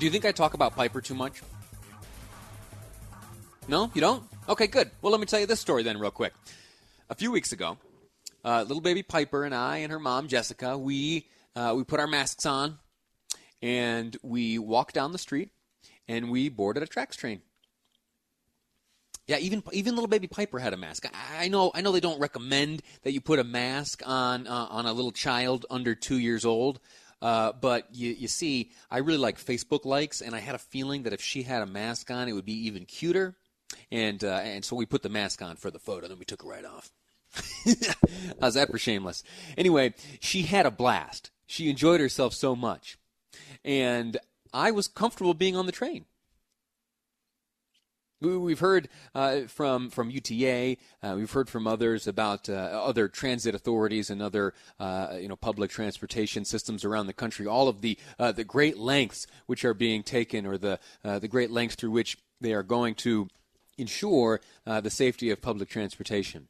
Do you think I talk about Piper too much? No, you don't? Okay, good. Well, let me tell you this story then, real quick. A few weeks ago, uh, little baby Piper and I and her mom Jessica, we uh, we put our masks on and we walked down the street and we boarded a TRAX train. Yeah, even even little baby Piper had a mask. I, I know I know they don't recommend that you put a mask on uh, on a little child under two years old. Uh, but you, you see, I really like Facebook likes, and I had a feeling that if she had a mask on, it would be even cuter. And uh, and so we put the mask on for the photo, and then we took it right off. How's that for shameless? Anyway, she had a blast. She enjoyed herself so much, and I was comfortable being on the train. We've heard uh, from from UTA. Uh, we've heard from others about uh, other transit authorities and other uh, you know public transportation systems around the country. All of the uh, the great lengths which are being taken, or the uh, the great lengths through which they are going to ensure the safety of public transportation.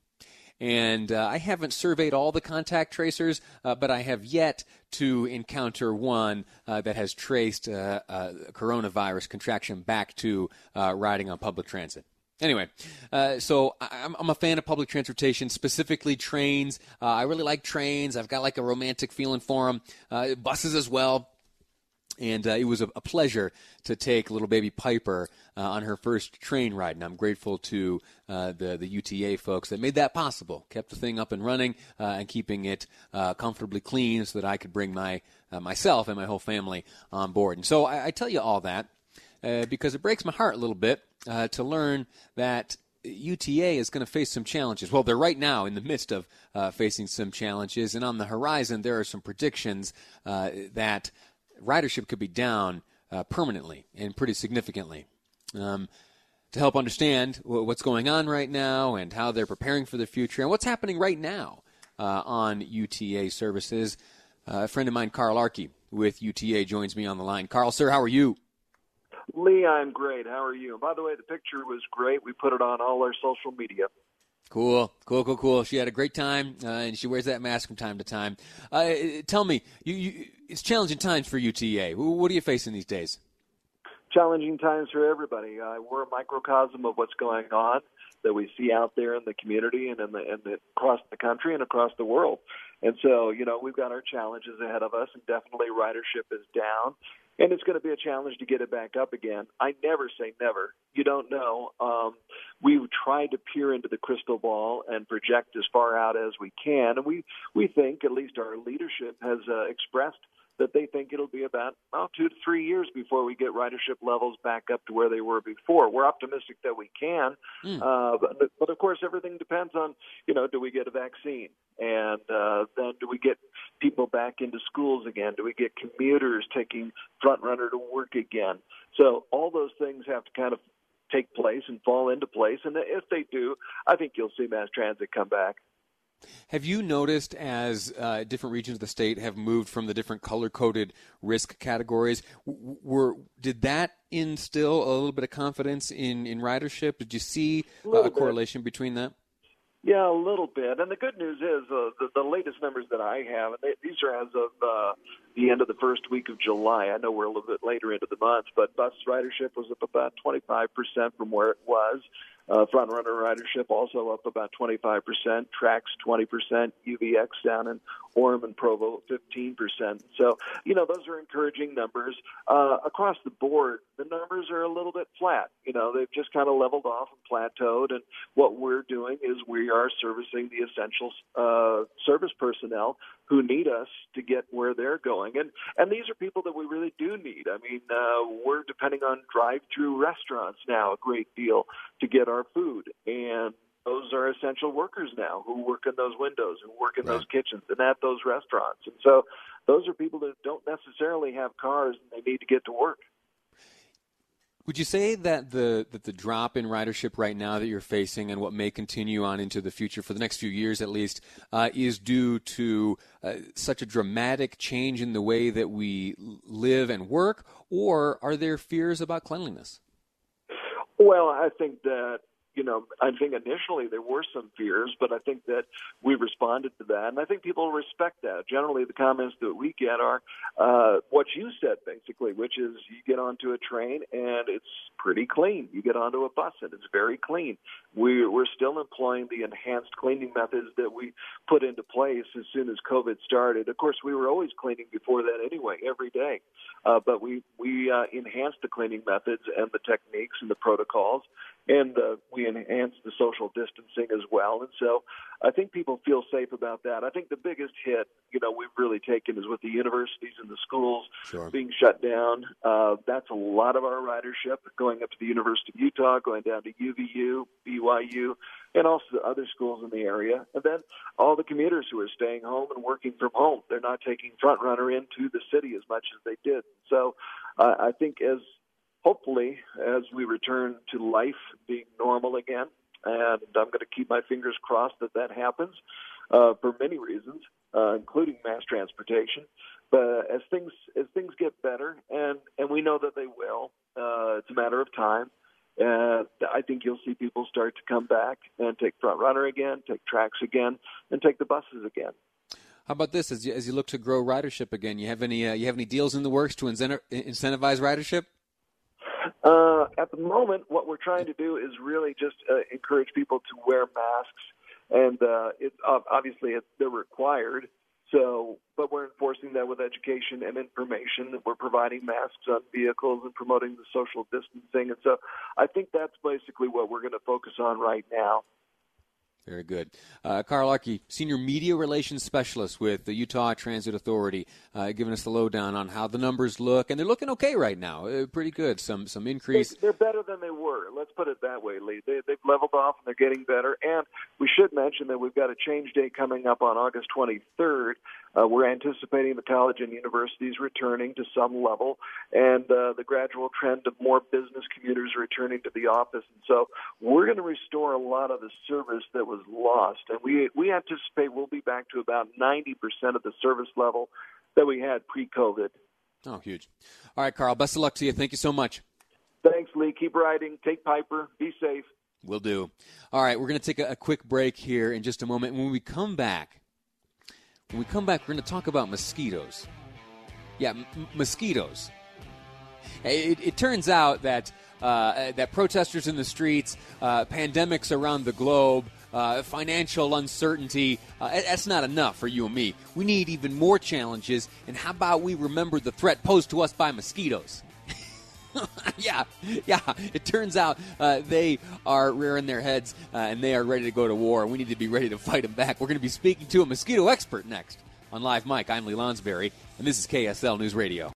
And uh, I haven't surveyed all the contact tracers, uh, but I have yet to encounter one uh, that has traced uh, uh, coronavirus contraction back to uh, riding on public transit. Anyway, so I'm, I'm, a fan of public transportation, specifically trains. I really like trains. I've got like a romantic feeling for them. buses as well. And uh, it was a, a, pleasure to take little baby Piper uh, on her first train ride. And I'm grateful to uh, the, the UTA folks that made that possible, kept the thing up and running uh, and keeping it uh, comfortably clean so that I could bring my, uh, myself and my whole family on board. And so I, I tell you all that because it breaks my heart a little bit to learn that UTA is going to face some challenges. Well, they're right now in the midst of uh, facing some challenges, and on the horizon, there are some predictions uh, that ridership could be down uh, permanently and pretty significantly. Um, to help understand what's going on right now and how they're preparing for the future and what's happening right now uh, on UTA services, uh, a friend of mine, Carl Arky with UTA, joins me on the line. Carl, sir, how are you? Lee, I'm great. How are you? And by the way, the picture was great. We put it on all our social media. Cool, cool, cool, cool. She had a great time, uh, and she wears that mask from time to time. Uh, tell me, you, you, it's challenging times for UTA. What are you facing these days? Challenging times for everybody. Uh, we're a microcosm of what's going on that we see out there in the community and in the, in the across the country and across the world. And so, you know, we've got our challenges ahead of us, and definitely ridership is down and it's going to be a challenge to get it back up again. I never say never. You don't know. Um, we've tried to peer into the crystal ball and project as far out as we can, and we we think at least our leadership has uh, expressed that they think it'll be about oh, two to three years before we get ridership levels back up to where they were before. We're optimistic that we can, mm. uh, but, but of course everything depends on you know do we get a vaccine and uh, then do we get people back into schools again? Do we get commuters taking FrontRunner to work again? So all those things have to kind of take place and fall into place, and if they do, I think you'll see mass transit come back. Have you noticed as uh, different regions of the state have moved from the different color coded risk categories? Were did that instill a little bit of confidence in in ridership? Did you see a, a correlation between that? Yeah, a little bit. And the good news is uh, the, the latest numbers that I have, and they, these are as of uh, the end of the first week of July. I know we're a little bit later into the month, but bus ridership was up about 25% from where it was. Uh, FrontRunner ridership also up about 25%, TRAX 20%, UVX down in Orem and Provo 15%. So, you know, those are encouraging numbers. Uh, across the board, the numbers are a little bit flat. You know, they've just kind of leveled off and plateaued. And what we're doing is we are servicing the essential uh, service personnel who need us to get where they're going. And and these are people that we really do need. I mean, uh, we're depending on drive-through restaurants now a great deal to get our food, and those are essential workers now who work in those windows, who work in right. those kitchens and at those restaurants. And so those are people that don't necessarily have cars and they need to get to work. Would you say that the that the drop in ridership right now that you're facing and what may continue on into the future for the next few years at least uh, is due to uh, such a dramatic change in the way that we live and work, or are there fears about cleanliness? Well, I think that you know, I think initially there were some fears, but I think that we responded to that, and I think people respect that. Generally, the comments that we get are uh, what you said, basically, which is you get onto a train and it's pretty clean. You get onto a bus and it's very clean. We, we're still employing the enhanced cleaning methods that we put into place as soon as COVID started. Of course, we were always cleaning before that anyway, every day, uh, but we we uh, enhanced the cleaning methods and the techniques and the protocols and uh, we enhance the social distancing as well. And so I think people feel safe about that. I think the biggest hit, you know, we've really taken is with the universities and the schools sure. being shut down. Uh, that's a lot of our ridership going up to the University of Utah, going down to UVU, BYU, and also the other schools in the area. And then all the commuters who are staying home and working from home. They're not taking FrontRunner into the city as much as they did. So uh, I think as hopefully, as we return to life being normal again, and I'm going to keep my fingers crossed that that happens uh, for many reasons, uh, including mass transportation. But as things as things get better, and and we know that they will, uh, it's a matter of time. Uh, I think you'll see people start to come back and take FrontRunner again, take TRAX again, and take the buses again. How about this? As you, as you look to grow ridership again, you have any uh, you have any deals in the works to incentivize ridership? Uh, at the moment, what we're trying to do is really just uh, encourage people to wear masks, and uh, it's obviously it's, they're required. So, but we're enforcing that with education and information. That We're providing masks on vehicles and promoting the social distancing, and so I think that's basically what we're going to focus on right now. Very good. Uh, Carl Arky, Senior Media Relations Specialist with the Utah Transit Authority, uh, giving us the lowdown on how the numbers look, and they're looking okay right now. Uh, pretty good. Some some increase. They're, they're better than they were. Let's put it that way, Lee. They, they've leveled off and they're getting better. And we should mention that we've got a change day coming up on August 23rd. Uh, we're anticipating the college and universities returning to some level, and uh, the gradual trend of more business commuters returning to the office. And so we're going to restore a lot of the service that was lost, and we we anticipate we'll be back to about 90% of the service level that we had pre-COVID. Oh, huge! All right, Carl. Best of luck to you. Thank you so much. Thanks, Lee. Keep riding. Take Piper. Be safe. Will do. All right, we're going to take a, a quick break here in just a moment. When we come back, when we come back, we're going to talk about mosquitoes. Yeah, m- mosquitoes. It, it, turns out that uh, that protesters in the streets, uh, pandemics around the globe, uh, financial uncertainty, uh, that's not enough for you and me. We need even more challenges, and how about we remember the threat posed to us by mosquitoes? Yeah, yeah. It turns out uh, they are rearing their heads uh, and they are ready to go to war. We need to be ready to fight them back. We're going to be speaking to a mosquito expert next on Live Mic. I'm Lee Lonsberry, and this is KSL News Radio.